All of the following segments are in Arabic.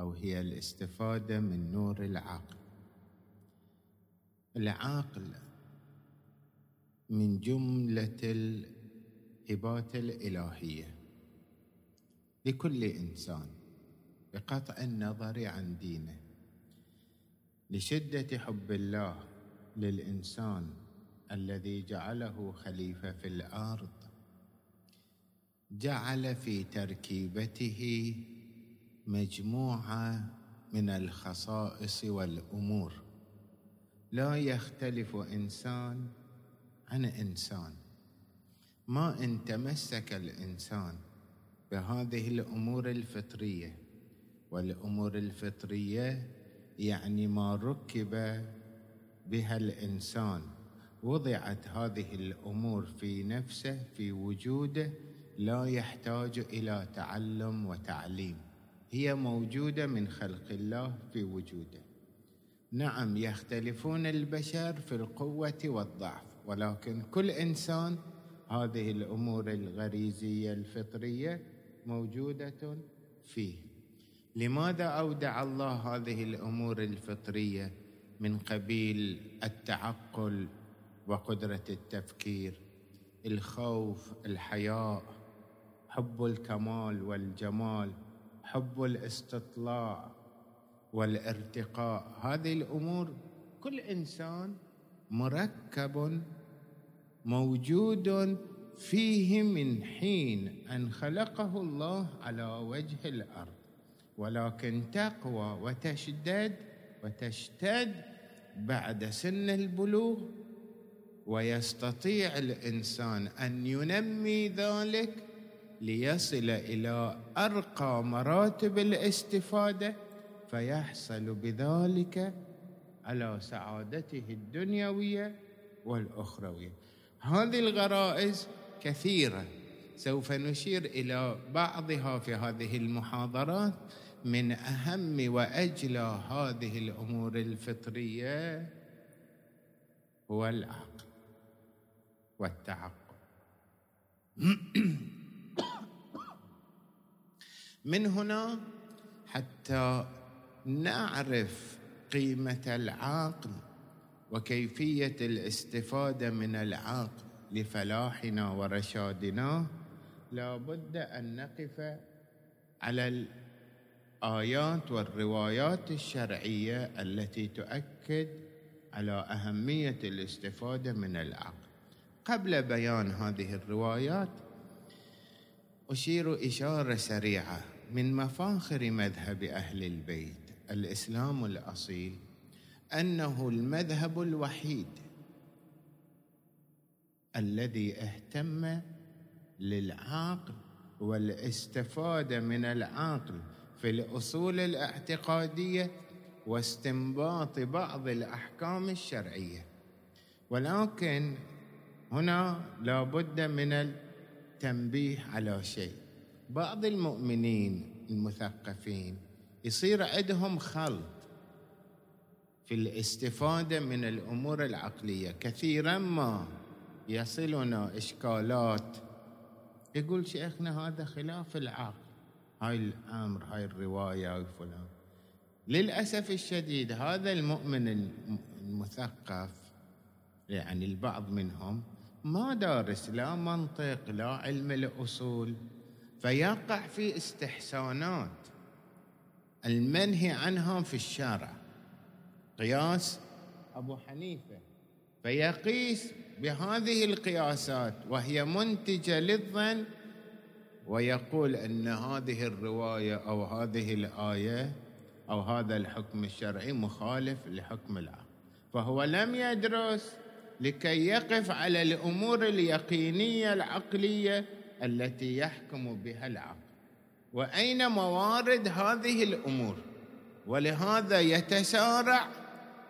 أو هي الاستفادة من نور العقل. العقل من جملة الهبات الإلهية. لكل إنسان بقطع النظر عن دينه. لشدة حب الله للإنسان الذي جعله خليفة في الأرض جعل في تركيبته مجموعة من الخصائص والأمور. لا يختلف إنسان عن إنسان. ما إن تمسك الإنسان بهذه الأمور الفطرية والأمور الفطرية يعني ما ركب بها الإنسان وضعت هذه الأمور في نفسه في وجوده لا يحتاج إلى تعلم وتعليم. هي موجودة من خلق الله في وجوده. نعم يختلفون البشر في القوة والضعف ولكن كل إنسان هذه الأمور الغريزية الفطرية موجودة فيه. لماذا أودع الله هذه الأمور الفطرية من قبيل التعقل وقدرة التفكير الخوف الحياء حب الكمال والجمال؟ حب الاستطلاع والارتقاء. هذه الأمور كل إنسان مركب موجود فيه من حين أن خلقه الله على وجه الأرض. ولكن تقوى وتشدد وتشتد بعد سن البلوغ ويستطيع الإنسان أن ينمي ذلك ليصل إلى أرقى مراتب الاستفادة فيحصل بذلك على سعادته الدنيوية والأخروية. هذه الغرائز كثيرة سوف نشير إلى بعضها في هذه المحاضرات. من أهم وأجلى هذه الأمور الفطرية هو العقل والتعقل. من هنا حتى نعرف قيمة العقل وكيفية الاستفادة من العقل لفلاحنا ورشادنا لا بد أن نقف على الآيات والروايات الشرعية التي تؤكد على أهمية الاستفادة من العقل. قبل بيان هذه الروايات أشير إشارة سريعة من مفاخر مذهب أهل البيت الإسلام الأصيل أنه المذهب الوحيد الذي اهتم للعقل والاستفاده من العقل في الأصول الاعتقادية واستنباط بعض الأحكام الشرعية. ولكن هنا لا بد من التنبيه على شيء. بعض المؤمنين المثقفين يصير عندهم خلط في الاستفادة من الأمور العقلية. كثيرا ما يصلنا إشكالات يقول شيخنا هذا خلاف العقل. هاي الأمر هاي الرواية هاي فلان. للأسف الشديد هذا المؤمن المثقف يعني البعض منهم ما دارس لا منطق لا علم الأصول فيقع في استحسانات. المنهي عنها في الشارع قياس أبو حنيفة. فيقيس بهذه القياسات وهي منتجة للظن ويقول أن هذه الرواية أو هذه الآية أو هذا الحكم الشرعي مخالف لحكم العقل. فهو لم يدرس لكي يقف على الأمور اليقينية العقلية التي يحكم بها العقل. وأين موارد هذه الأمور؟ ولهذا يتسارع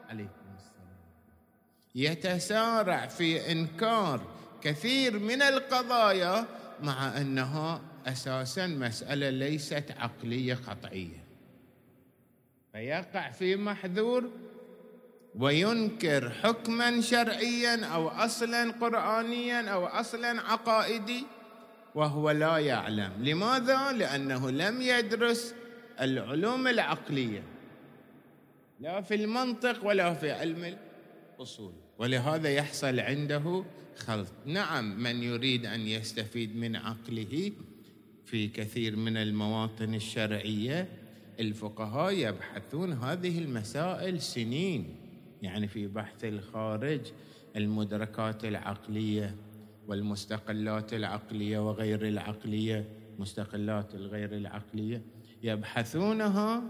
عليكم السلام. يتسارع في إنكار كثير من القضايا مع أنها أساسا مسألة ليست عقلية قطعيه فيقع في محذور وينكر حكما شرعيا أو أصلا قرانيا أو أصلا عقائدي وهو لا يعلم. لماذا؟ لأنه لم يدرس العلوم العقلية. لا في المنطق ولا في علم الأصول. ولهذا يحصل عنده خلط. نعم من يريد أن يستفيد من عقله في كثير من المواطن الشرعية الفقهاء يبحثون هذه المسائل سنين. يعني في بحث الخارج المدركات العقلية والمستقلات العقلية وغير العقلية مستقلات الغير العقلية يبحثونها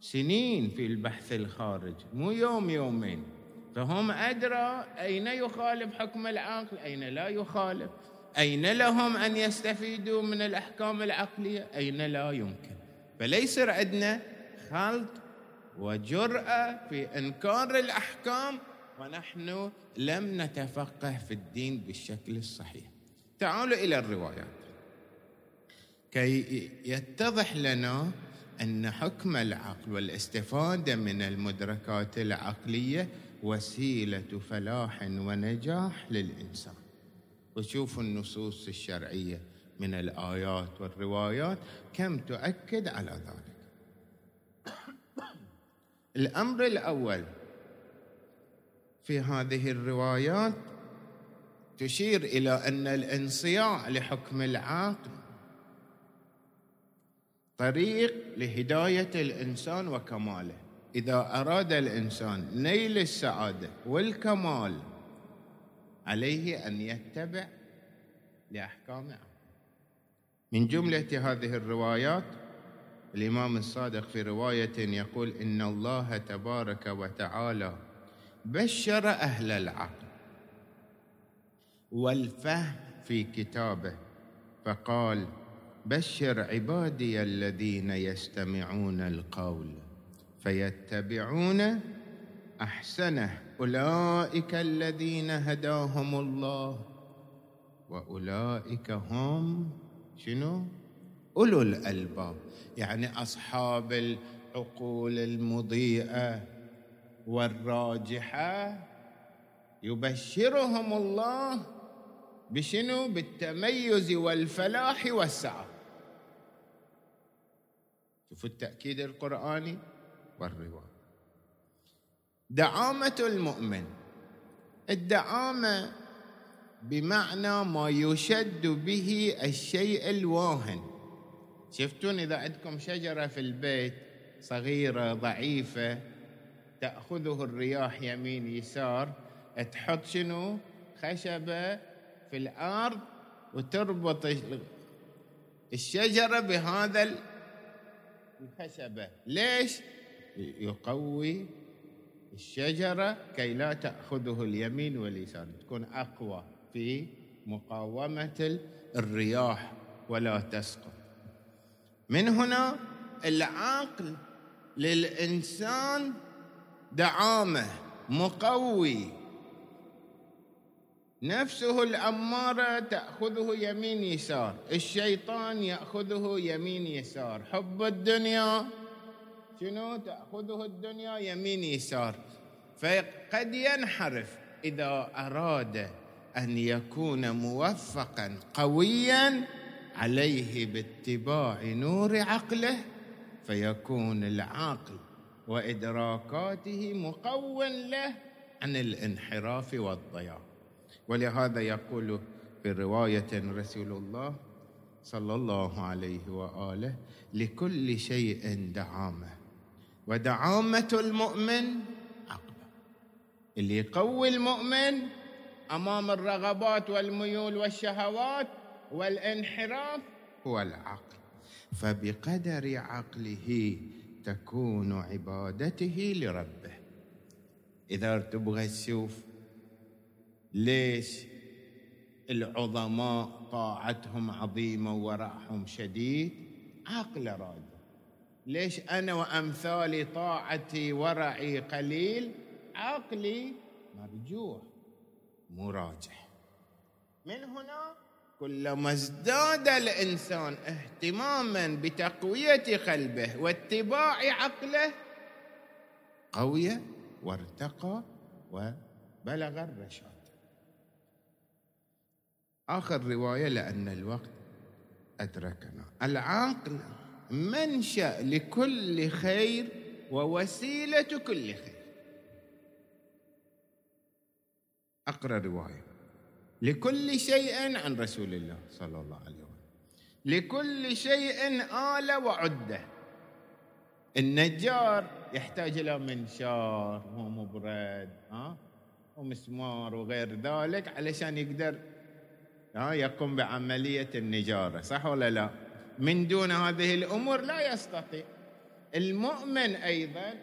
سنين في البحث الخارج مو يوم يومين. فهم أدرى أين يخالف حكم العقل أين لا يخالف أين لهم أن يستفيدوا من الأحكام العقلية أين لا يمكن. فليس عندنا خلط وجرأة في إنكار الأحكام ونحن لم نتفقه في الدين بالشكل الصحيح. تعالوا إلى الروايات. كي يتضح لنا أن حكم العقل والاستفادة من المدركات العقلية وسيلة فلاح ونجاح للإنسان. وشوفوا النصوص الشرعية من الآيات والروايات كم تؤكد على ذلك. الأمر الأول في هذه الروايات تشير إلى أن الانصياع لحكم العقل طريق لهداية الإنسان وكماله. إذا أراد الإنسان نيل السعادة والكمال عليه أن يتبع لأحكام من جملة هذه الروايات الإمام الصادق في رواية يقول إن الله تبارك وتعالى بشر أهل العقل والفهم في كتابه فقال بشر عبادي الذين يستمعون القول فيتبعون أحسنه. أولئك الذين هداهم الله وأولئك هم شنو؟ أولو الألباب يعني أصحاب العقول المضيئة والراجحة يبشرهم الله بشنو؟ بالتميز والفلاح والسعة. شوفوا التأكيد القرآني والرواية. دعامة المؤمن الدعامة بمعنى ما يشد به الشيء الواهن. شفتون إذا عندكم شجرة في البيت صغيرة ضعيفة تأخذه الرياح يمين يسار تحط شنو؟ خشبة في الأرض وتربط الشجرة بهذا الخشبة. ليش؟ يقوي الشجرة كي لا تأخذه اليمين واليسار. تكون أقوى في مقاومة الرياح ولا تسقط. من هنا العقل للإنسان دعامة مقوي. نفسه الأمارة تأخذه يمين يسار الشيطان يأخذه يمين يسار. حب الدنيا شنو؟ تأخذه الدنيا يمين يسار. فقد ينحرف إذا أراد أن يكون موفقا قويا عليه باتباع نور عقله فيكون العقل وإدراكاته مقو له عن الانحراف والضياع. ولهذا يقول في رواية رسول الله صلى الله عليه وآله لكل شيء دعامة ودعامة المؤمن عقله اللي يقوي المؤمن أمام الرغبات والميول والشهوات والانحراف هو العقل فبقدر عقله تكون عبادته لربه. إذا تبغى تشوف ليش العظماء طاعتهم عظيمة ورعهم شديد؟ عقل راد ليش أنا وأمثالي طاعتي ورعي قليل؟ عقلي مرجوح مراجح من هنا كلما ازداد الإنسان اهتماما بتقوية قلبه واتباع عقله قوي وارتقى وبلغ الرشاد. آخر رواية لأن الوقت أدركنا. العقل منشأ لكل خير ووسيلة كل خير. أقرأ رواية. لكل شيء عن رسول الله صلى الله عليه وسلم. لكل شيء آل وعدة. النجار يحتاج إلى منشار ومبرد ها؟ ومسمار وغير ذلك علشان يقدر ها؟ يقوم بعملية النجارة صح ولا لا؟ من دون هذه الأمور لا يستطيع. المؤمن أيضا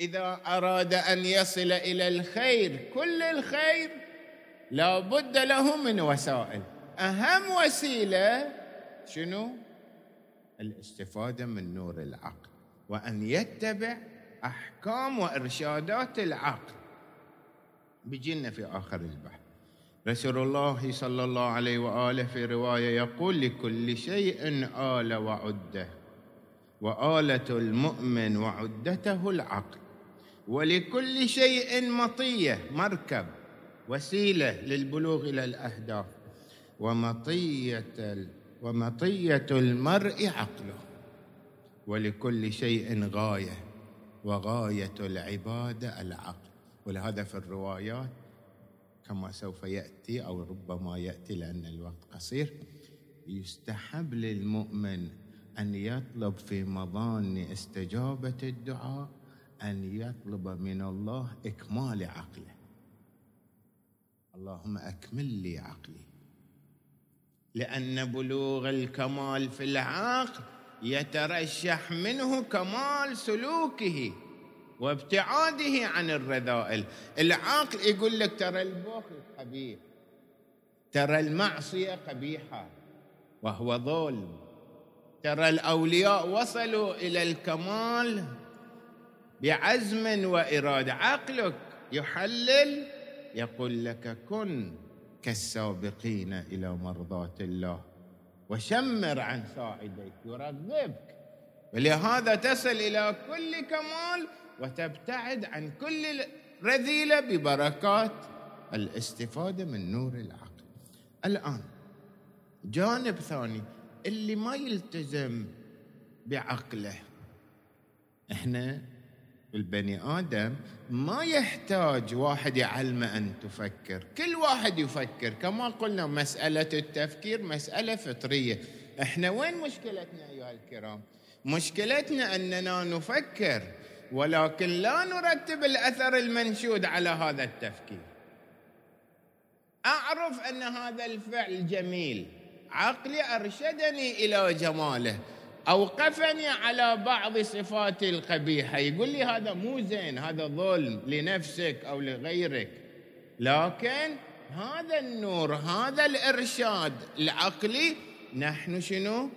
إذا أراد أن يصل إلى الخير كل الخير لا بد له من وسائل. أهم وسيلة شنو؟ الاستفادة من نور العقل وأن يتبع أحكام وإرشادات العقل. بيجينا في آخر البحث. رسول الله صلى الله عليه وآله في رواية يقول لكل شيء آل وعدة وآلة المؤمن وعدته العقل ولكل شيء مطية مركب. وسيلة للبلوغ إلى الأهداف ومطية ومطية المرء عقله ولكل شيء غاية وغاية العبادة العقل. ولهذا في الروايات كما سوف يأتي أو ربما يأتي لأن الوقت قصير يستحب للمؤمن أن يطلب في مظان استجابة الدعاء أن يطلب من الله إكمال عقله. اللهم أكمل لي عقلي. لأن بلوغ الكمال في العقل يترشح منه كمال سلوكه وابتعاده عن الرذائل. العقل يقول لك ترى البخل قبيح ترى المعصية قبيحة وهو ظلم ترى الأولياء وصلوا إلى الكمال بعزم وإرادة. عقلك يحلل يقول لك كن كالسابقين إلى مرضاه الله. وشمر عن ساعديك يرغبك. ولهذا تصل إلى كل كمال وتبتعد عن كل رذيله ببركات الاستفادة من نور العقل. الآن جانب ثاني اللي ما يلتزم بعقله. إحنا البني آدم ما يحتاج واحد يعلمه أن تفكر، كل واحد يفكر، كما قلنا مسألة التفكير مسألة فطرية، إحنا وين مشكلتنا أيها الكرام؟ مشكلتنا أننا نفكر ولكن لا نرتب الأثر المنشود على هذا التفكير. أعرف أن هذا الفعل جميل، عقلي أرشدني إلى جماله، أوقفني على بعض صفاتي القبيحه يقول لي هذا مو زين هذا ظلم لنفسك أو لغيرك. لكن هذا النور هذا الإرشاد العقلي نحن شنو؟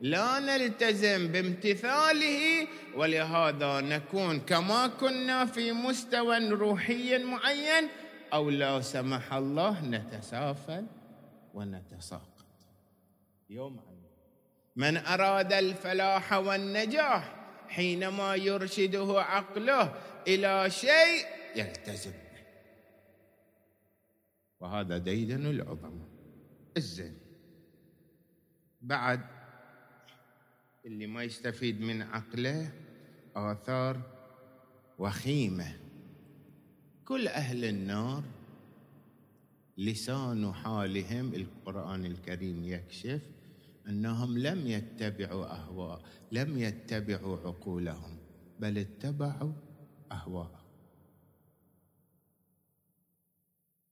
لا نلتزم بامتثاله ولهذا نكون كما كنا في مستوى روحي معين أو لا سمح الله نتسافل ونتساقط. يوم من أراد الفلاح والنجاح حينما يرشده عقله إلى شيء يلتزم به. وهذا ديدن العظماء الزين. بعد اللي ما يستفيد من عقله آثار وخيمة. كل أهل النار لسان حالهم القرآن الكريم يكشف أنهم لم يتبعوا أهواء لم يتبعوا عقولهم بل اتبعوا أهواءهم.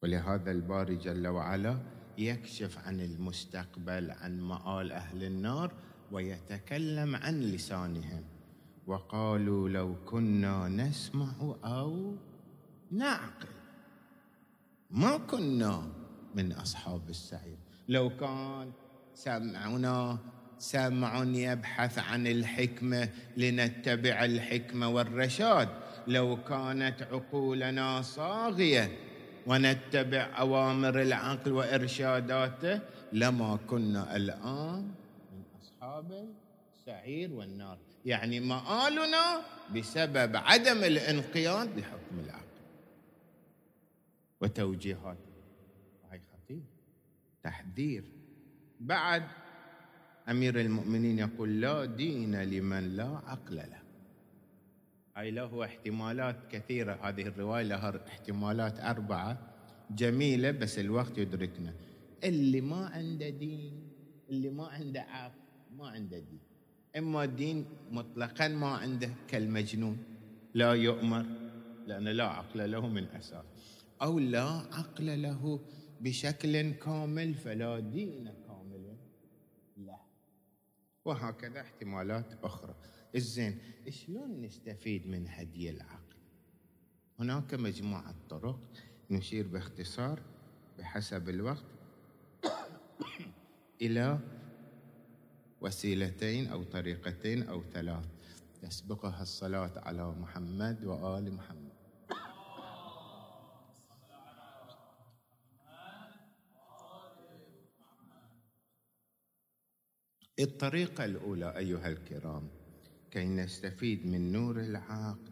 ولهذا الباري جل وعلا يكشف عن المستقبل عن مآل أهل النار ويتكلم عن لسانهم. وقالوا لو كنا نسمع أو نعقل ما كنا من أصحاب السعير. لو كان سمعنا سمع يبحث عن الحكمة لنتبع الحكمة والرشاد. لو كانت عقولنا صاغية ونتبع أوامر العقل وإرشاداته لما كنا الآن من أصحاب السعير والنار. يعني مآلنا بسبب عدم الانقياد لحكم العقل. وتوجيهات. هاي خطير. تحذير. بعد أمير المؤمنين يقول لا دين لمن لا عقل له. هاي له احتمالات كثيرة. هذه الرواية لها احتمالات أربعة جميلة بس الوقت يدركنا. اللي ما عنده دين اللي ما عنده عقل ما عنده دين. إما دين مطلقا ما عنده كالمجنون. لا يؤمر لأن لا عقل له من أساس. أو لا عقل له بشكل كامل فلا دين. وهكذا احتمالات أخرى. الزين شلون نستفيد من هدي العقل؟ هناك مجموعة طرق نشير باختصار بحسب الوقت إلى وسيلتين أو طريقتين أو ثلاث. تسبقها الصلاة على محمد وآل محمد. الطريقة الأولى أيها الكرام كي نستفيد من نور العقل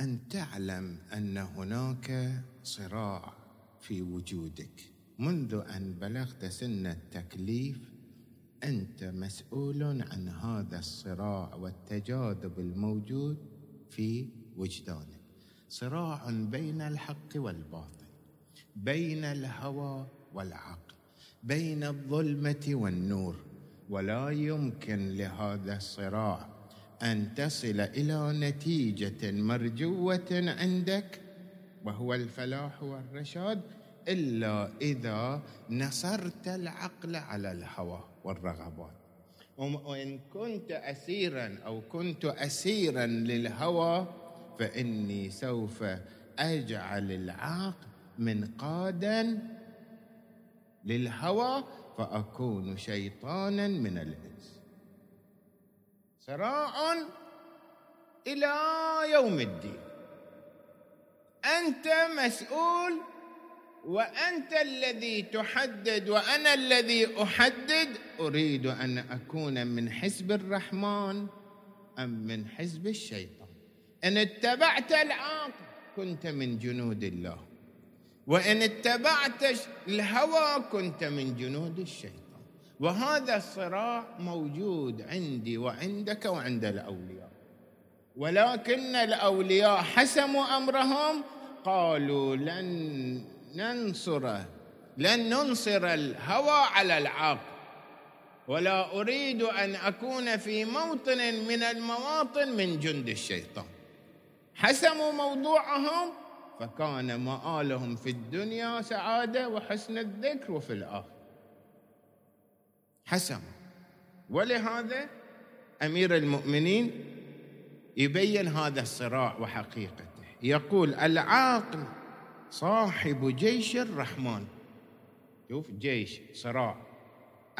أن تعلم أن هناك صراع في وجودك. منذ أن بلغت سن التكليف أنت مسؤول عن هذا الصراع والتجاذب الموجود في وجدانك. صراع بين الحق والباطل بين الهوى والعقل. بين الظلمة والنور ولا يمكن لهذا الصراع. أن تصل إلى نتيجة مرجوة عندك وهو الفلاح والرشاد إلا إذا نصرت العقل على الهوى والرغبات. وإن كنت اسيرا أو كنت اسيرا للهوى فإني سوف أجعل العقل منقادا للهوى فأكون شيطانا من الإنس. صراع إلى يوم الدين. أنت مسؤول وأنت الذي تحدد وأنا الذي أحدد. أريد أن أكون من حزب الرحمن أم من حزب الشيطان. إن اتبعت العاقل كنت من جنود الله. وإن اتبعت الهوى كنت من جنود الشيطان. وهذا الصراع موجود عندي وعندك وعند الأولياء. ولكن الأولياء حسموا أمرهم قالوا لن ننصر لن ننصر الهوى على العقل. ولا أريد أن أكون في موطن من المواطن من جند الشيطان. حسموا موضوعهم فكان مآلهم في الدنيا سعادة وحسن الذكر وفي الاخره حسموا ولهذا أمير المؤمنين يبين هذا الصراع وحقيقته. يقول العاقل صاحب جيش الرحمن. شوف جيش صراع.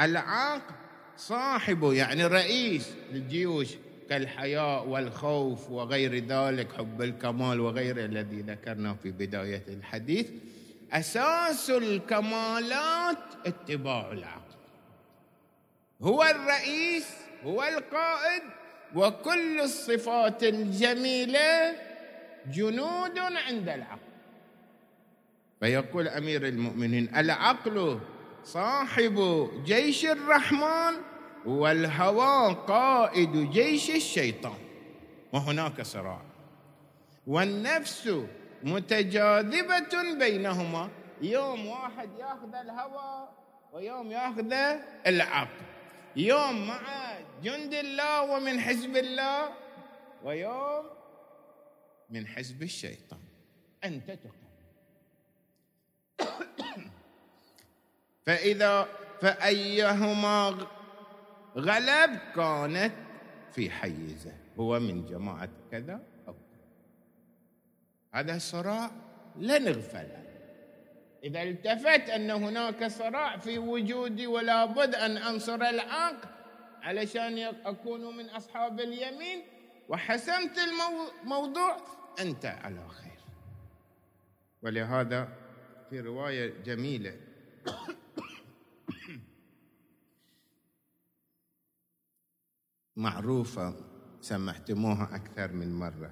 العاقل صاحبه يعني رئيس الجيوش كالحياء والخوف وغير ذلك حب الكمال وغير الذي ذكرنا في بداية الحديث. أساس الكمالات اتباع العقل. هو الرئيس هو القائد وكل الصفات الجميلة جنود عند العقل. فيقول أمير المؤمنين العقل صاحب جيش الرحمن والهوى قائد جيش الشيطان وهناك صراع. والنفس متجاذبة بينهما يوم واحد ياخذ الهوى ويوم ياخذ العقل. يوم مع جند الله ومن حزب الله ويوم من حزب الشيطان. أنت تقول. فإذا فأيهما غلب كانت في حيزة هو من جماعة كذا أو هذا الصراع لا نغفل إذا التفت أن هناك صراع في وجودي ولا بد أن أنصر العقل علشان أكون من أصحاب اليمين وحسمت الموضوع أنت على خير. ولهذا في رواية جميلة معروفة سمعتموها أكثر من مرة.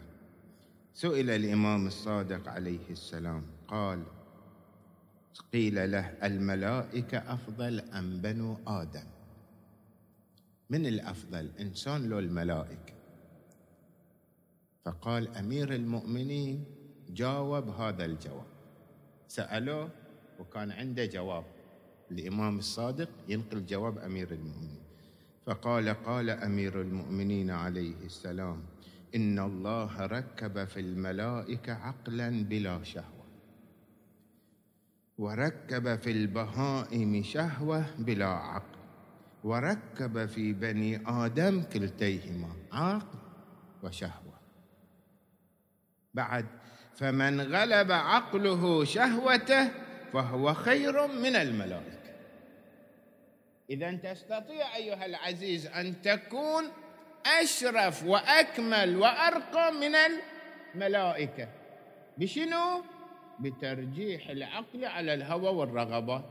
سئل الإمام الصادق عليه السلام قال قيل له الملائكة أفضل أم بنو آدم؟ من الأفضل إنسان لو الملائكة؟ فقال أمير المؤمنين جاوب هذا الجواب. سألوه وكان عنده جواب. الإمام الصادق ينقل جواب أمير المؤمنين. فقال قال أمير المؤمنين عليه السلام إن الله ركب في الملائكة عقلا بلا شهوة وركب في البهائم شهوة بلا عقل وركب في بني آدم كلتيهما عقل وشهوة. بعد فمن غلب عقله شهوته فهو خير من الملائكة. إذا تستطيع أيها العزيز أن تكون أشرف وأكمل وأرقى من الملائكة. بشنو؟ بترجيح العقل على الهوى والرغبات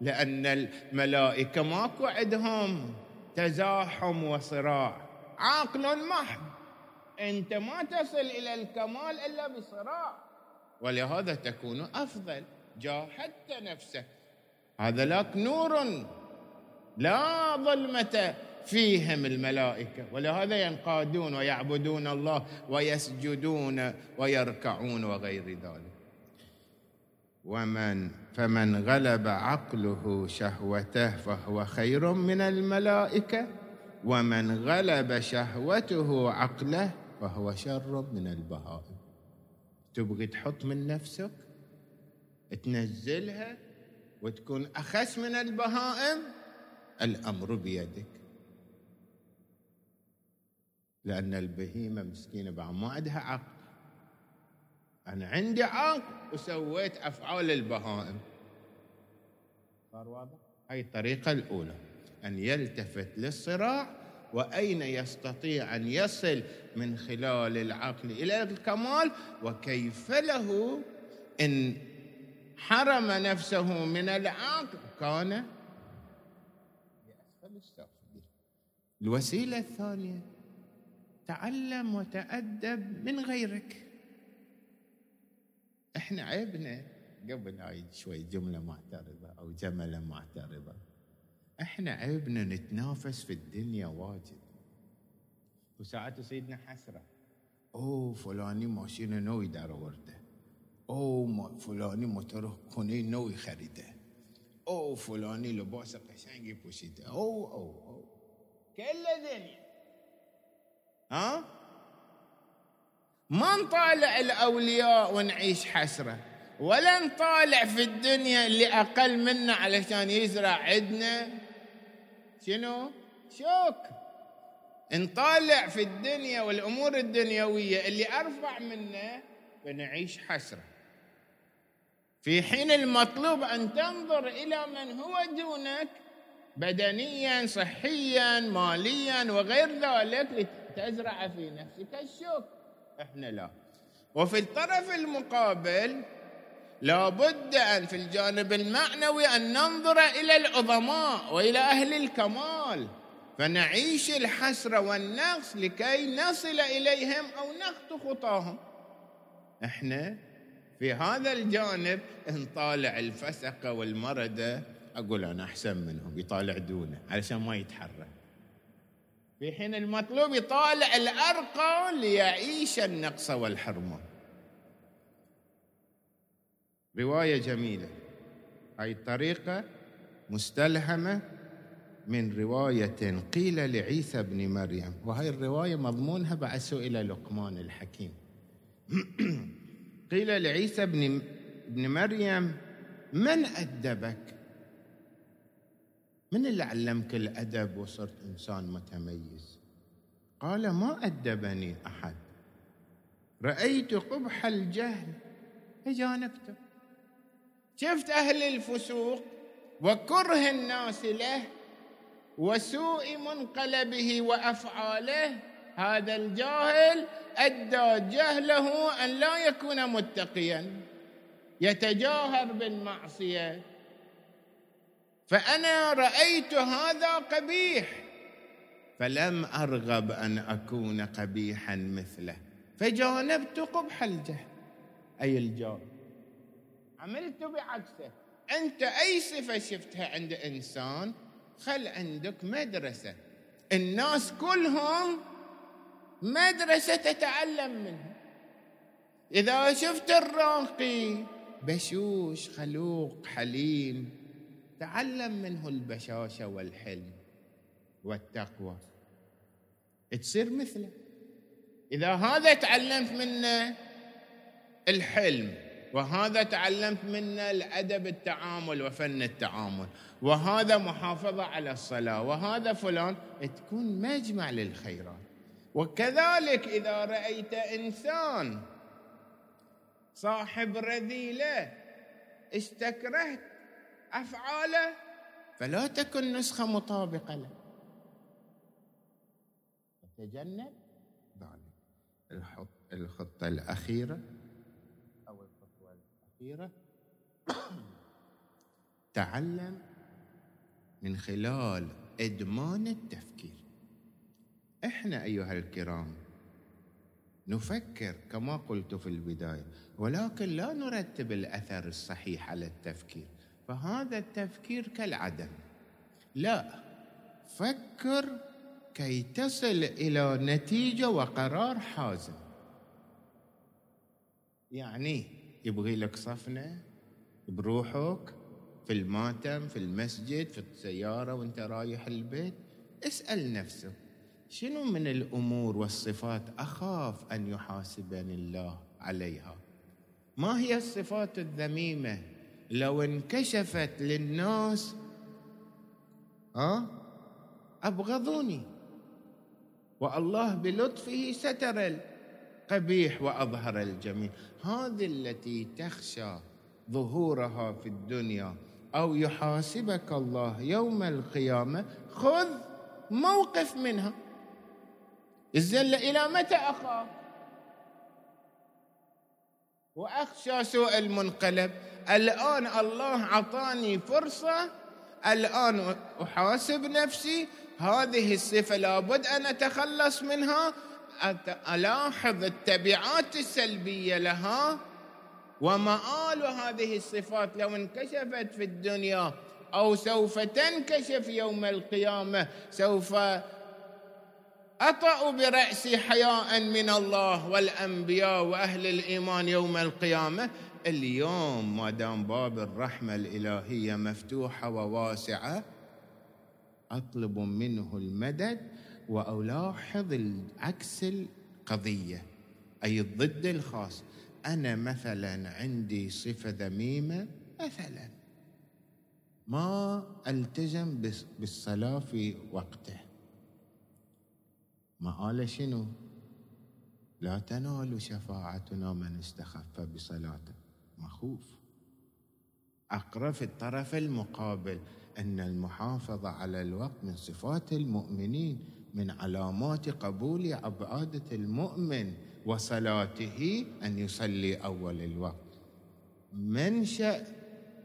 لأن الملائكة ماكو عندهم تزاحم وصراع. عقل محض. أنت ما تصل إلى الكمال إلا بصراع. ولهذا تكون أفضل. جاهدت نفسك. هذا لك نور لا ظلمة فيهم الملائكة ولهذا ينقادون ويعبدون الله ويسجدون ويركعون وغير ذلك. ومن فمن غلب عقله شهوته فهو خير من الملائكة ومن غلب شهوته عقله فهو شر من البهائم. تبغي تحط من نفسك؟ تنزلها وتكون أخس من البهائم؟ الأمر بيدك. لأن البهيمة مسكينة بعد ما عندها عقل. أنا عندي عقل وسويت أفعال البهائم. صار واضح؟ هاي الطريقة الأولى. أن يلتفت للصراع وأين يستطيع أن يصل من خلال العقل إلى الكمال؟ وكيف له إن حرم نفسه من العقل؟ كان الوسيلة الثانية تعلم وتأدب من غيرك. إحنا عيبنا قبل هاي شوي جملة معترضة أو جملة معترضة. إحنا عيبنا نتنافس في الدنيا واجد. وساعات يصيدنا حسرة. أوه فلاني ماشينه نو يدار ورده اوه فلاني موتره كوني نو يخرده أوه فلاني لباسه قشنگ يبوشيده أوه أوه أوه. كل الدنيا ها؟ ما نطالع الأولياء ونعيش حسرة. ولا نطالع في الدنيا اللي أقل منا علشان يزرع عندنا شنو؟ شوك. نطالع في الدنيا والأمور الدنيوية اللي أرفع منا فنعيش حسرة. في حين المطلوب أن تنظر إلى من هو دونك بدنيا صحيا ماليا وغير ذلك. لتزرع في نفسك الشوك. إحنا لا. وفي الطرف المقابل لابد أن في الجانب المعنوي أن ننظر إلى العظماء وإلى أهل الكمال. فنعيش الحسره والنقص لكي نصل إليهم أو نخطو خطاهم. إحنا في هذا الجانب نطالع الفسقه والمرده أقول أنا أحسن منهم يطالع دونه علشان ما يتحرك. في حين المطلوب يطالع الأرقى ليعيش النقص والحرمان رواية جميلة. هاي الطريقة مستلهمة من رواية قيل لعيسى بن مريم. وهي الرواية مضمونها بعد سئل لقمان الحكيم. قيل لعيسى بن ابن مريم من أدبك؟ من اللي علمك الأدب وصرت إنسان متميز؟ قال ما أدبني أحد. رأيت قبح الجهل فجانبته شفت أهل الفسوق وكره الناس له وسوء منقلبه وأفعاله. هذا الجاهل أدى جهله أن لا يكون متقيا يتجاهر بالمعصية. فأنا رأيت هذا قبيح فلم أرغب أن أكون قبيحا مثله فجانبت قبح الجهل. أي الجار عملت بعكسه. أنت أي صفة شفتها عند إنسان خل عندك مدرسة. الناس كلهم مدرسة تتعلم منها. إذا شفت الراقي بشوش خلوق حليم. تعلم منه البشاشة والحلم والتقوى. تصير مثله. إذا هذا تعلمت منه الحلم وهذا تعلمت منه الأدب التعامل وفن التعامل وهذا محافظة على الصلاة وهذا فلان تكون مجمع للخيرات. وكذلك إذا رأيت إنسان صاحب رذيلة استكرهت أفعاله؟ فلا تكن نسخة مطابقة له. تجنب ذلك. الخطة الأخيرة أو الخطوة الأخيرة تعلم من خلال إدمان التفكير. إحنا أيها الكرام نفكر كما قلت في البداية ولكن لا نرتب الأثر الصحيح على التفكير. فهذا التفكير كالعدم. لا فكر كي تصل إلى نتيجة وقرار حازم. يعني يبغي لك صفنة بروحك في الماتم في المسجد في السيارة وانت رايح البيت. اسأل نفسك شنو من الأمور والصفات أخاف أن يحاسبني الله عليها؟ ما هي الصفات الذميمة لو انكشفت للناس ها أبغضوني. والله بلطفه ستر القبيح وأظهر الجميل. هذه التي تخشى ظهورها في الدنيا أو يحاسبك الله يوم القيامة خذ موقف منها. الزله إلى متى اخاف وأخشى سوء المنقلب. الآن الله أعطاني فرصة الآن أحاسب نفسي. هذه الصفة لابد أن أتخلص منها ألاحظ التبعات السلبية لها. ومآل هذه الصفات لو انكشفت في الدنيا أو سوف تنكشف يوم القيامة سوف أطأ برأسي حياء من الله والأنبياء وأهل الإيمان يوم القيامة. اليوم ما دام باب الرحمة الإلهية مفتوحة وواسعة أطلب منه المدد وألاحظ عكس القضية أي الضد الخاص. أنا مثلا عندي صفة ذميمة مثلا. ما ألتزم بالصلاة في وقته. ما قال شنو؟ لا تنال شفاعتنا من استخف بصلاته. مخوف. أقرأ في الطرف المقابل. إن المحافظة على الوقت من صفات المؤمنين من علامات قبول عبادة المؤمن وصلاته أن يصلي أول الوقت. منشأ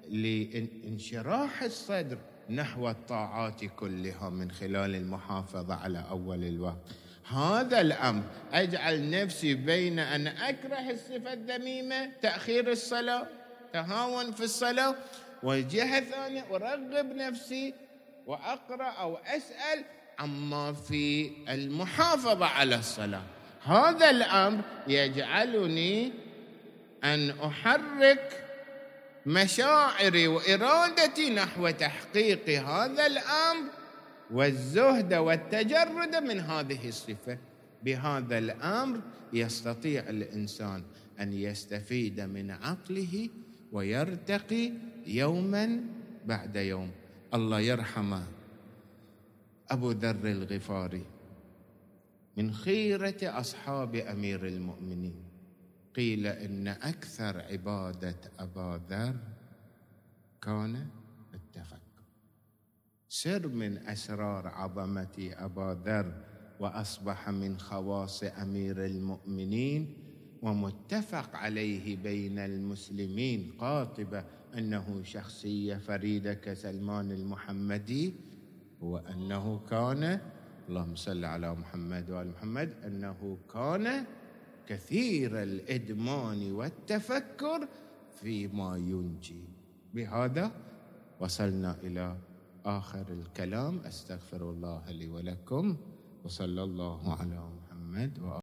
لانشراح الصدر نحو الطاعات كلها من خلال المحافظة على أول الوقت. هذا الأمر أجعل نفسي بين أن أكره الصفة الذميمه تأخير الصلاة تهاون في الصلاة وجهة ثانية أرغب نفسي وأقرأ أو أسأل عما في المحافظة على الصلاة. هذا الأمر يجعلني أن أحرك مشاعري وإرادتي نحو تحقيق هذا الأمر والزهد والتجرد من هذه الصفة. بهذا الأمر يستطيع الإنسان أن يستفيد من عقله ويرتقي يوما بعد يوم. الله يرحمه. أبو ذر الغفاري من خيرة أصحاب أمير المؤمنين قيل إن أكثر عبادة أبا ذر كان سر من أسرار عظمة أبا ذر وأصبح من خواص أمير المؤمنين ومتفق عليه بين المسلمين. قاطبه أنه شخصية فريدة كسلمان المحمدي هو انه كان اللهم صل على محمد وآل محمد أنه كان كثير الإدمان والتفكر فيما ينجي. بهذا وصلنا إلى آخر الكلام أستغفر الله لي ولكم وصلى الله على محمد وآله